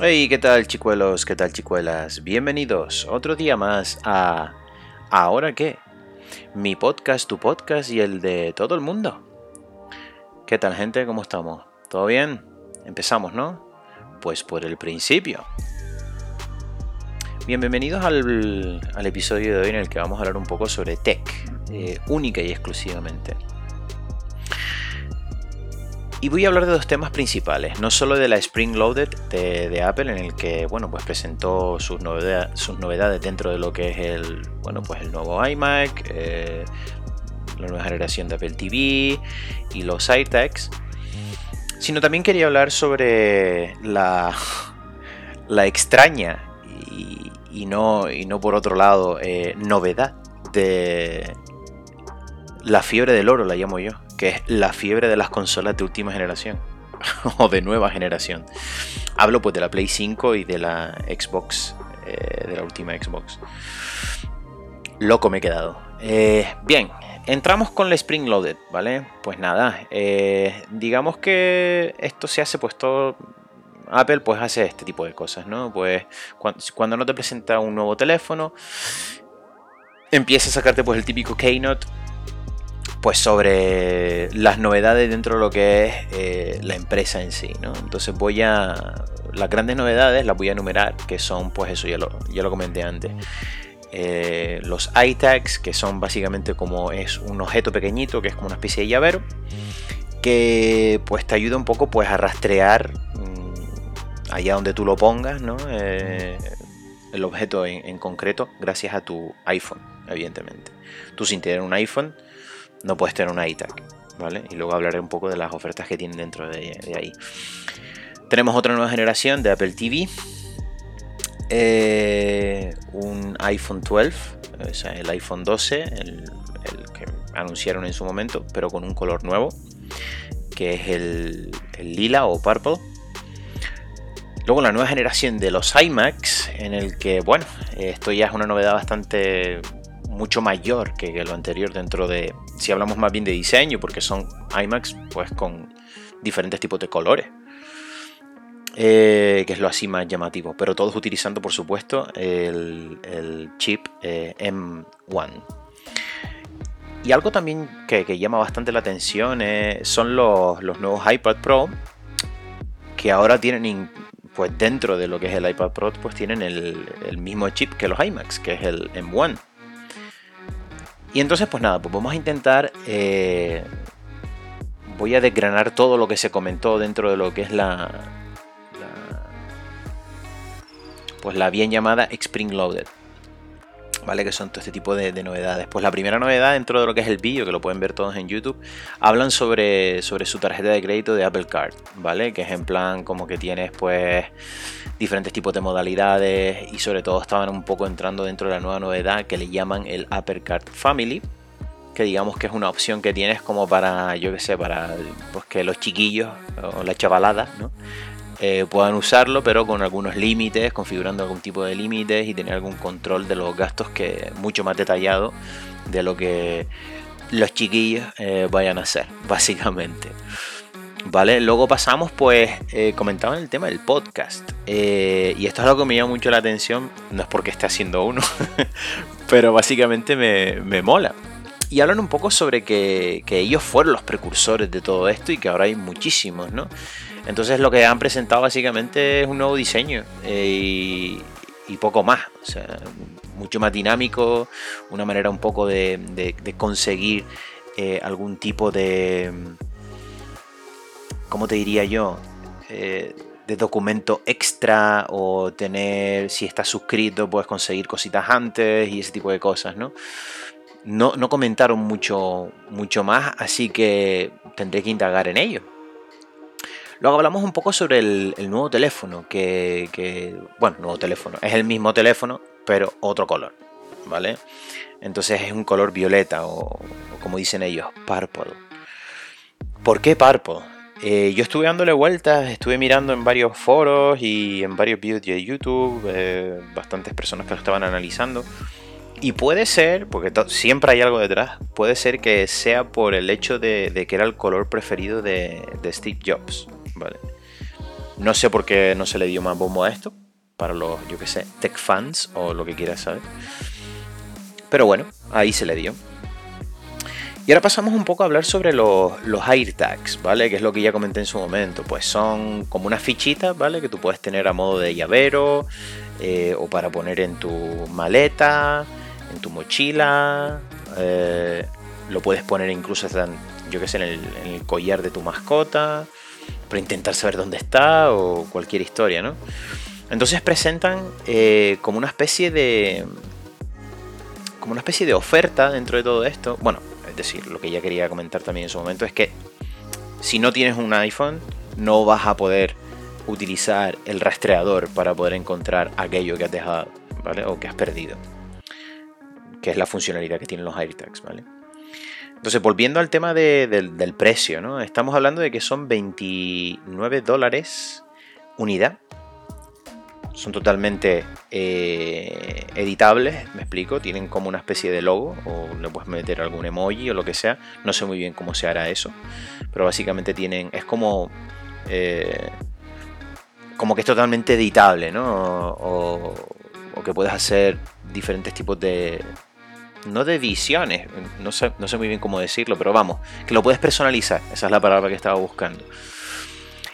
Hey, ¿qué tal chicuelos? ¿Qué tal chicuelas? Bienvenidos otro día más a ¿Ahora qué? Mi podcast, tu podcast y el de todo el mundo. ¿Qué tal gente? ¿Cómo estamos? ¿Todo bien? Empezamos, ¿no? Pues por el principio. Bienvenidos al, episodio de hoy en el que vamos a hablar un poco sobre tech, eh, única y exclusivamente. Y voy a hablar de dos temas principales, no solo de la Spring Loaded de, Apple, en el que bueno, pues presentó sus, novedades dentro de lo que es el, bueno, pues el nuevo iMac, eh, la nueva generación de Apple TV y los iTags, sino también quería hablar sobre la, la extraña y, no, y no por otro lado eh, novedad de la fiebre del oro, la llamo yo que es la fiebre de las consolas de última generación o de nueva generación. Hablo pues de la Play 5 y de la Xbox, eh, de la última Xbox. Loco me he quedado. Eh, bien, entramos con la Spring Loaded, ¿vale? Pues nada, eh, digamos que esto se hace pues todo... Apple pues hace este tipo de cosas, ¿no? Pues cuando, no te presenta un nuevo teléfono, empieza a sacarte pues el típico Keynote pues sobre las novedades dentro de lo que es eh, la empresa en sí, ¿no? Entonces voy a... Las grandes novedades las voy a enumerar, que son, pues eso ya lo, ya lo comenté antes. Eh, los iTags, que son básicamente como es un objeto pequeñito, que es como una especie de llavero, que pues te ayuda un poco pues a rastrear mm, allá donde tú lo pongas, ¿no? Eh, el objeto en, en concreto, gracias a tu iPhone, evidentemente. Tú sin tener un iPhone, no puedes tener una iTag, ¿vale? Y luego hablaré un poco de las ofertas que tienen dentro de, ahí. Tenemos otra nueva generación de Apple TV, eh, un iPhone 12, o sea, el iPhone 12, el, que anunciaron en su momento, pero con un color nuevo, que es el, el lila o purple. Luego la nueva generación de los iMacs, en el que, bueno, esto ya es una novedad bastante mucho mayor que lo anterior dentro de, si hablamos más bien de diseño, porque son iMacs pues con diferentes tipos de colores. Eh, que es lo así más llamativo, pero todos utilizando por supuesto el, chip eh, M1. Y algo también que, llama bastante la atención eh, son los, nuevos iPad Pro, que ahora tienen, pues dentro de lo que es el iPad Pro, pues tienen el, el mismo chip que los iMacs, que es el M1. Y entonces, pues nada, pues vamos a intentar. Eh, voy a desgranar todo lo que se comentó dentro de lo que es la. pues la bien llamada Spring Loaded. ¿Vale? Que son todo este tipo de, novedades. Pues la primera novedad dentro de lo que es el vídeo, que lo pueden ver todos en YouTube, hablan sobre, sobre su tarjeta de crédito de Apple Card, ¿vale? Que es en plan como que tienes pues diferentes tipos de modalidades y sobre todo estaban un poco entrando dentro de la nueva novedad que le llaman el Card Family, que digamos que es una opción que tienes como para, yo que sé, para pues, que los chiquillos o la chavalada ¿no? Eh, puedan usarlo, pero con algunos límites, configurando algún tipo de límites y tener algún control de los gastos que mucho más detallado de lo que los chiquillos eh, vayan a hacer, básicamente. ¿Vale? Luego pasamos, pues, eh, comentaban el tema del podcast. Y esto es algo que me llama mucho la atención. No es porque esté haciendo uno, pero básicamente me, mola. Y hablan un poco sobre que, ellos fueron los precursores de todo esto y que ahora hay muchísimos, ¿no? Entonces lo que han presentado básicamente es un nuevo diseño eh, y, poco más. O sea, mucho más dinámico, una manera un poco de, conseguir algún tipo de ¿cómo te diría yo? Eh, de documento extra o tener, si estás suscrito, puedes conseguir cositas antes y ese tipo de cosas, ¿no? No, comentaron mucho, mucho más, así que tendré que indagar en ello. Luego hablamos un poco sobre el, nuevo teléfono, que, bueno, nuevo teléfono, es el mismo teléfono, pero otro color, ¿vale? Entonces es un color violeta o, o como dicen ellos, purple. ¿Por qué purple? Eh, yo estuve dándole vueltas, estuve mirando en varios foros y en varios vídeos de YouTube, eh, bastantes personas que lo estaban analizando. Y puede ser, porque siempre hay algo detrás, puede ser que sea por el hecho de, que era el color preferido de, Steve Jobs, ¿vale? No sé por qué no se le dio más bombo a esto, para los, yo que sé, tech fans o lo que quieras saber. Pero bueno, ahí se le dio. Y ahora pasamos un poco a hablar sobre los, los AirTags, ¿vale? Que es lo que ya comenté en su momento. Pues son como unas fichitas, ¿vale? Que tú puedes tener a modo de llavero eh, o para poner en tu maleta, en tu mochila. Eh, lo puedes poner incluso, yo que sé, en el, collar de tu mascota para intentar saber dónde está o cualquier historia, ¿no? Entonces presentan eh, como una especie de como una especie de oferta dentro de todo esto. Bueno, es decir, lo que ya quería comentar también en su momento es que si no tienes un iPhone, no vas a poder utilizar el rastreador para poder encontrar aquello que has dejado, ¿vale? O que has perdido. Que es la funcionalidad que tienen los AirTags, ¿vale? Entonces, volviendo al tema del precio, ¿no? Estamos hablando de que son 29 dólares unidad son totalmente eh, editables, me explico, tienen como una especie de logo o le puedes meter algún emoji o lo que sea, no sé muy bien cómo se hará eso, pero básicamente tienen, es como, eh, como que es totalmente editable, ¿no? O, que puedes hacer diferentes tipos de, no de ediciones, no sé, no sé muy bien cómo decirlo, pero vamos, que lo puedes personalizar, esa es la palabra que estaba buscando.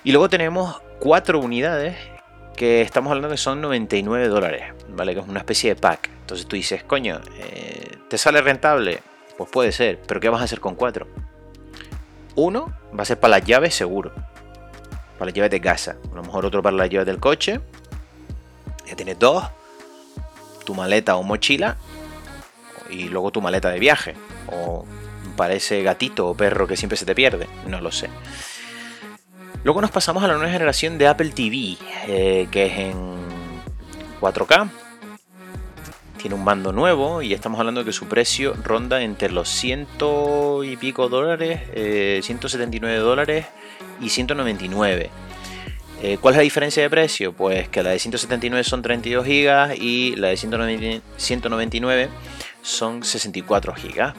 Y luego tenemos cuatro unidades que estamos hablando que son 99 dólares, ¿vale? Que es una especie de pack. Entonces tú dices, coño, eh, ¿te sale rentable? Pues puede ser, pero ¿qué vas a hacer con cuatro? Uno va a ser para las llaves seguro, para las llaves de casa. A lo mejor otro para las llaves del coche. Ya tienes dos, tu maleta o mochila y luego tu maleta de viaje. O para ese gatito o perro que siempre se te pierde, no lo sé. Luego nos pasamos a la nueva generación de Apple TV, eh, que es en 4K. Tiene un mando nuevo y estamos hablando de que su precio ronda entre los ciento y pico dólares, 179 eh, dólares y 199. Eh, ¿Cuál es la diferencia de precio? Pues que la de 179 son 32 GB y la de 199 son 64 GB.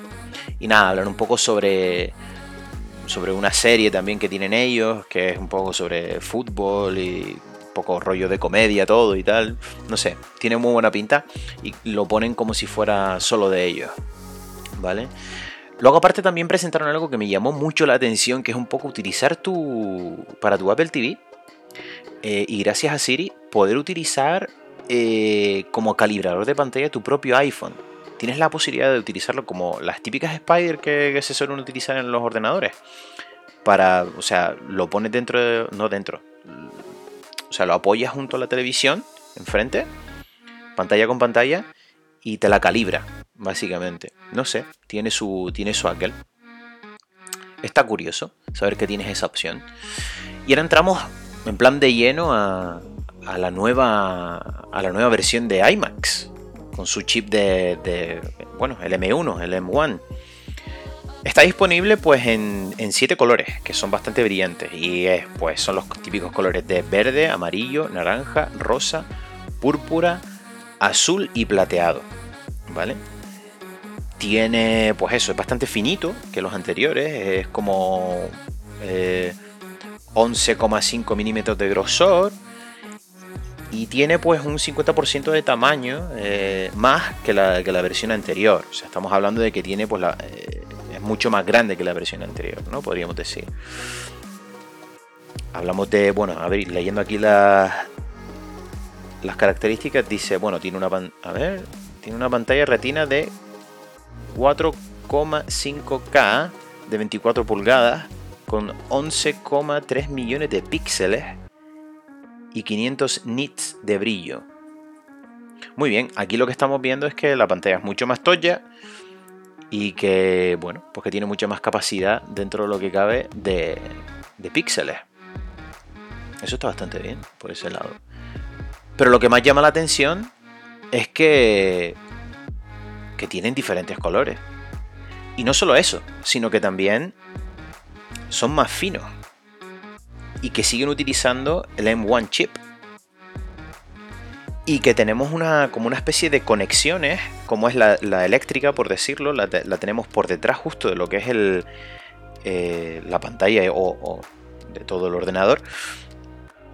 Y nada, hablar un poco sobre sobre una serie también que tienen ellos, que es un poco sobre fútbol y un poco rollo de comedia, todo y tal. No sé, tiene muy buena pinta y lo ponen como si fuera solo de ellos. ¿Vale? Luego aparte también presentaron algo que me llamó mucho la atención, que es un poco utilizar tu... para tu Apple TV. Eh, y gracias a Siri poder utilizar eh, como calibrador de pantalla tu propio iPhone tienes la posibilidad de utilizarlo como las típicas Spider que, se suelen utilizar en los ordenadores. Para, o sea, lo pones dentro de, no dentro, o sea, lo apoyas junto a la televisión, enfrente, pantalla con pantalla, y te la calibra, básicamente. No sé, tiene su, tiene su aquel. Está curioso saber que tienes esa opción. Y ahora entramos en plan de lleno a, a la nueva a la nueva versión de IMAX con su chip de, bueno, el M1, el M1. Está disponible pues en, siete colores, que son bastante brillantes. Y es, pues son los típicos colores de verde, amarillo, naranja, rosa, púrpura, azul y plateado. ¿Vale? Tiene, pues eso, es bastante finito que los anteriores. Es como 11,5 eh, milímetros de grosor y tiene pues un 50% de tamaño eh, más que la, que la, versión anterior. O sea, estamos hablando de que tiene pues la, eh, es mucho más grande que la versión anterior, ¿no? Podríamos decir. Hablamos de, bueno, a ver, leyendo aquí las las características, dice, bueno, tiene una, a ver, tiene una pantalla retina de 4,5K de 24 pulgadas con 11,3 millones de píxeles y 500 nits de brillo. Muy bien, aquí lo que estamos viendo es que la pantalla es mucho más toya y que, bueno, pues que tiene mucha más capacidad dentro de lo que cabe de, de píxeles. Eso está bastante bien por ese lado. Pero lo que más llama la atención es que, que tienen diferentes colores. Y no solo eso, sino que también son más finos y que siguen utilizando el M1 chip. Y que tenemos una, como una especie de conexiones, como es la, eléctrica, por decirlo, la, tenemos por detrás justo de lo que es el, eh, la pantalla o, de todo el ordenador.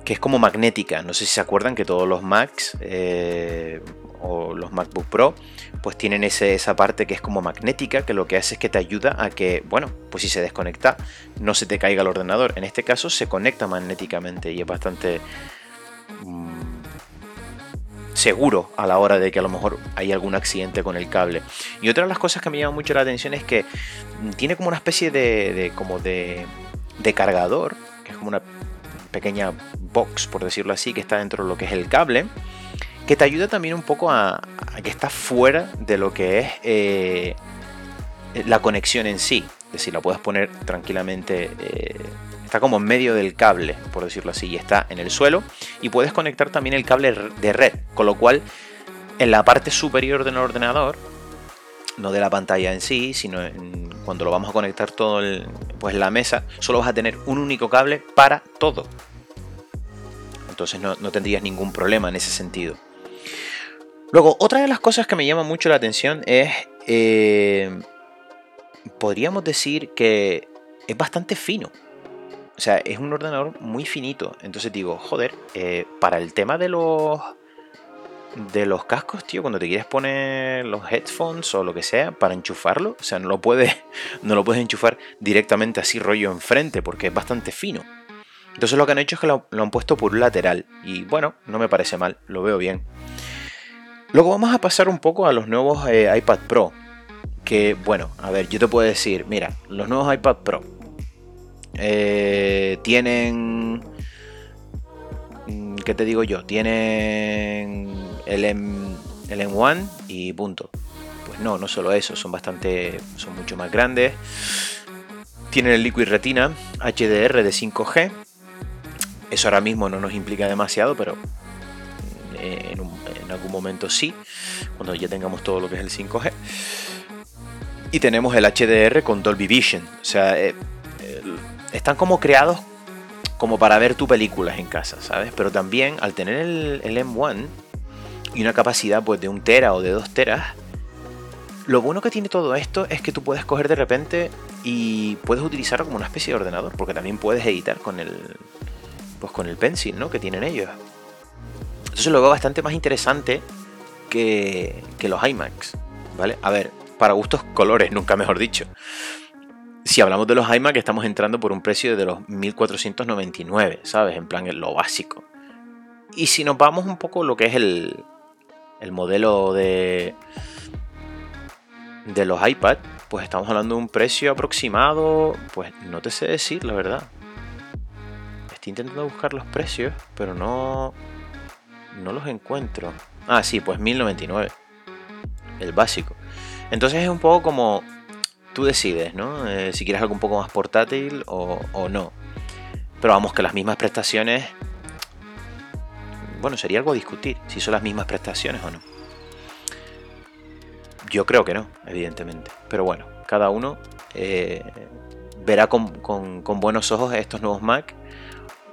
que es como magnética. No sé si se acuerdan que todos los Macs eh, o los MacBook Pro pues tienen esa parte que es como magnética, que lo que hace es que te ayuda a que, bueno, pues si se desconecta, no se te caiga el ordenador. En este caso se conecta magnéticamente y es bastante mm, seguro a la hora de que a lo mejor hay algún accidente con el cable. Y otra de las cosas que me llama mucho la atención es que tiene como una especie de, como de, de cargador, que es como una pequeña box, por decirlo así, que está dentro de lo que es el cable, que te ayuda también un poco a, que está fuera de lo que es eh, la conexión en sí. Es decir, la puedes poner tranquilamente, eh, está como en medio del cable, por decirlo así, y está en el suelo. Y puedes conectar también el cable de red, con lo cual en la parte superior del ordenador, no de la pantalla en sí, sino cuando lo vamos a conectar todo el, pues la mesa, solo vas a tener un único cable para todo. Entonces no, tendrías ningún problema en ese sentido. Luego, otra de las cosas que me llama mucho la atención es, eh, podríamos decir que es bastante fino. O sea, es un ordenador muy finito. Entonces digo, joder, eh, para el tema de los de los cascos, tío, cuando te quieres poner los headphones o lo que sea para enchufarlo, o sea, no lo puedes, no lo puedes enchufar directamente así rollo enfrente porque es bastante fino. Entonces lo que han hecho es que lo, han puesto por un lateral y bueno, no me parece mal, lo veo bien. Luego vamos a pasar un poco a los nuevos eh, iPad Pro. Que bueno, a ver, yo te puedo decir, mira, los nuevos iPad Pro eh, tienen... Mm, ¿Qué te digo yo? Tienen el, M, el M1 y punto. Pues no, no solo eso, son bastante, son mucho más grandes. Tienen el Liquid Retina HDR de 5G. Eso ahora mismo no nos implica demasiado, pero eh, en, algún momento sí, cuando ya tengamos todo lo que es el 5G. Y tenemos el HDR con Dolby Vision. O sea, eh, están como creados como para ver tu películas en casa, ¿sabes? Pero también al tener el, el M1 y una capacidad pues de un tera o de dos teras, lo bueno que tiene todo esto es que tú puedes coger de repente y puedes utilizarlo como una especie de ordenador, porque también puedes editar con el con el pencil, ¿no? que tienen ellos. Entonces lo veo bastante más interesante que, que los iMacs, ¿vale? A ver, para gustos colores, nunca mejor dicho. Si hablamos de los iMac, estamos entrando por un precio de los 1499, ¿sabes? En plan, lo básico. Y si nos vamos un poco lo que es el, el modelo de, de los iPad, pues estamos hablando de un precio aproximado, pues no te sé decir la verdad. Estoy intentando buscar los precios, pero no, no los encuentro. Ah, sí, pues 1099. El básico. Entonces es un poco como tú decides, ¿no? Eh, si quieres algo un poco más portátil o, no. Pero vamos, que las mismas prestaciones bueno, sería algo a discutir, si son las mismas prestaciones o no. Yo creo que no, evidentemente. Pero bueno, cada uno eh, verá con buenos ojos estos nuevos Mac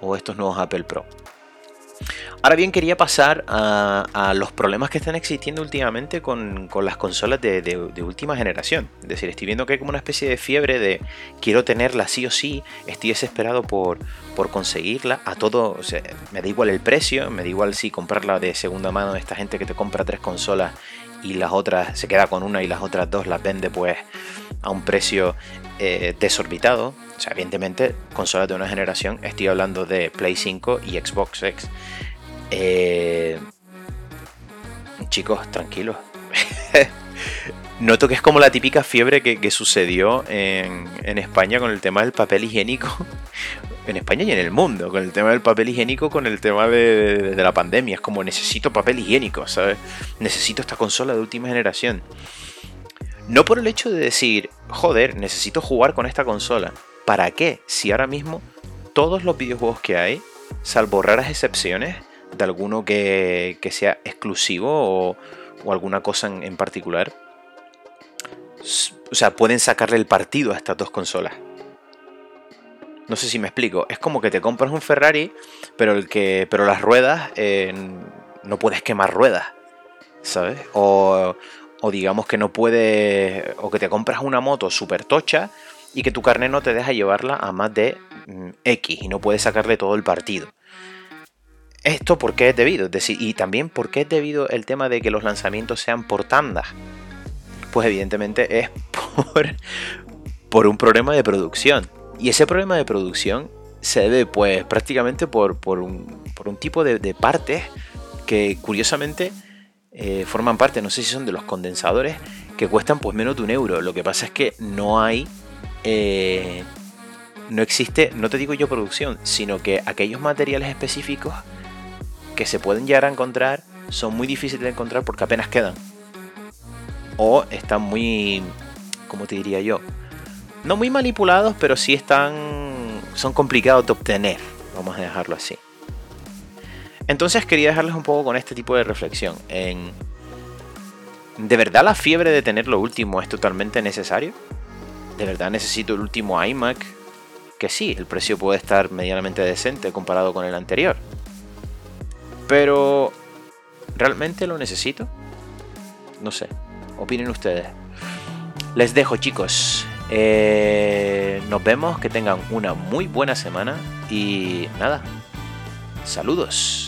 o estos nuevos Apple Pro. Ahora bien, quería pasar a, los problemas que están existiendo últimamente con, las consolas de, última generación. Es decir, estoy viendo que hay como una especie de fiebre de quiero tenerla sí o sí, estoy desesperado por, por conseguirla a todo, me da igual el precio, me da igual si comprarla de segunda mano de esta gente que te compra tres consolas y las otras se queda con una y las otras dos las vende pues a un precio eh, desorbitado. O sea, evidentemente, consolas de una generación, estoy hablando de Play 5 y Xbox X. Eh, chicos, tranquilos. Noto que es como la típica fiebre que, sucedió en, España con el tema del papel higiénico. En España y en el mundo, con el tema del papel higiénico, con el tema de, de la pandemia. Es como necesito papel higiénico, ¿sabes? Necesito esta consola de última generación. No por el hecho de decir, joder, necesito jugar con esta consola. ¿Para qué? Si ahora mismo todos los videojuegos que hay, salvo raras excepciones, de alguno que, sea exclusivo o, alguna cosa en, particular. O sea, pueden sacarle el partido a estas dos consolas. No sé si me explico. Es como que te compras un Ferrari, pero el que. Pero las ruedas. Eh, no puedes quemar ruedas. ¿Sabes? O, o digamos que no puedes. O que te compras una moto súper tocha y que tu carnet no te deja llevarla a más de mm, X y no puedes sacarle todo el partido. ¿Esto por qué es debido? Es decir, y también por qué es debido el tema de que los lanzamientos sean por tandas. Pues evidentemente es por, por un problema de producción. Y ese problema de producción se debe pues prácticamente por, un, tipo de, partes que curiosamente eh, forman parte, no sé si son de los condensadores, que cuestan pues menos de un euro. Lo que pasa es que no hay... Eh, no existe, no te digo yo producción, sino que aquellos materiales específicos que se pueden llegar a encontrar son muy difíciles de encontrar porque apenas quedan. O están muy, ¿cómo te diría yo? No muy manipulados, pero sí están, son complicados de obtener. Vamos a dejarlo así. Entonces quería dejarles un poco con este tipo de reflexión. En, ¿De verdad la fiebre de tener lo último es totalmente necesario? ¿De verdad necesito el último iMac? Que sí, el precio puede estar medianamente decente comparado con el anterior. Pero, ¿realmente lo necesito? No sé, opinen ustedes. Les dejo chicos. Eh, nos vemos, que tengan una muy buena semana y nada. Saludos.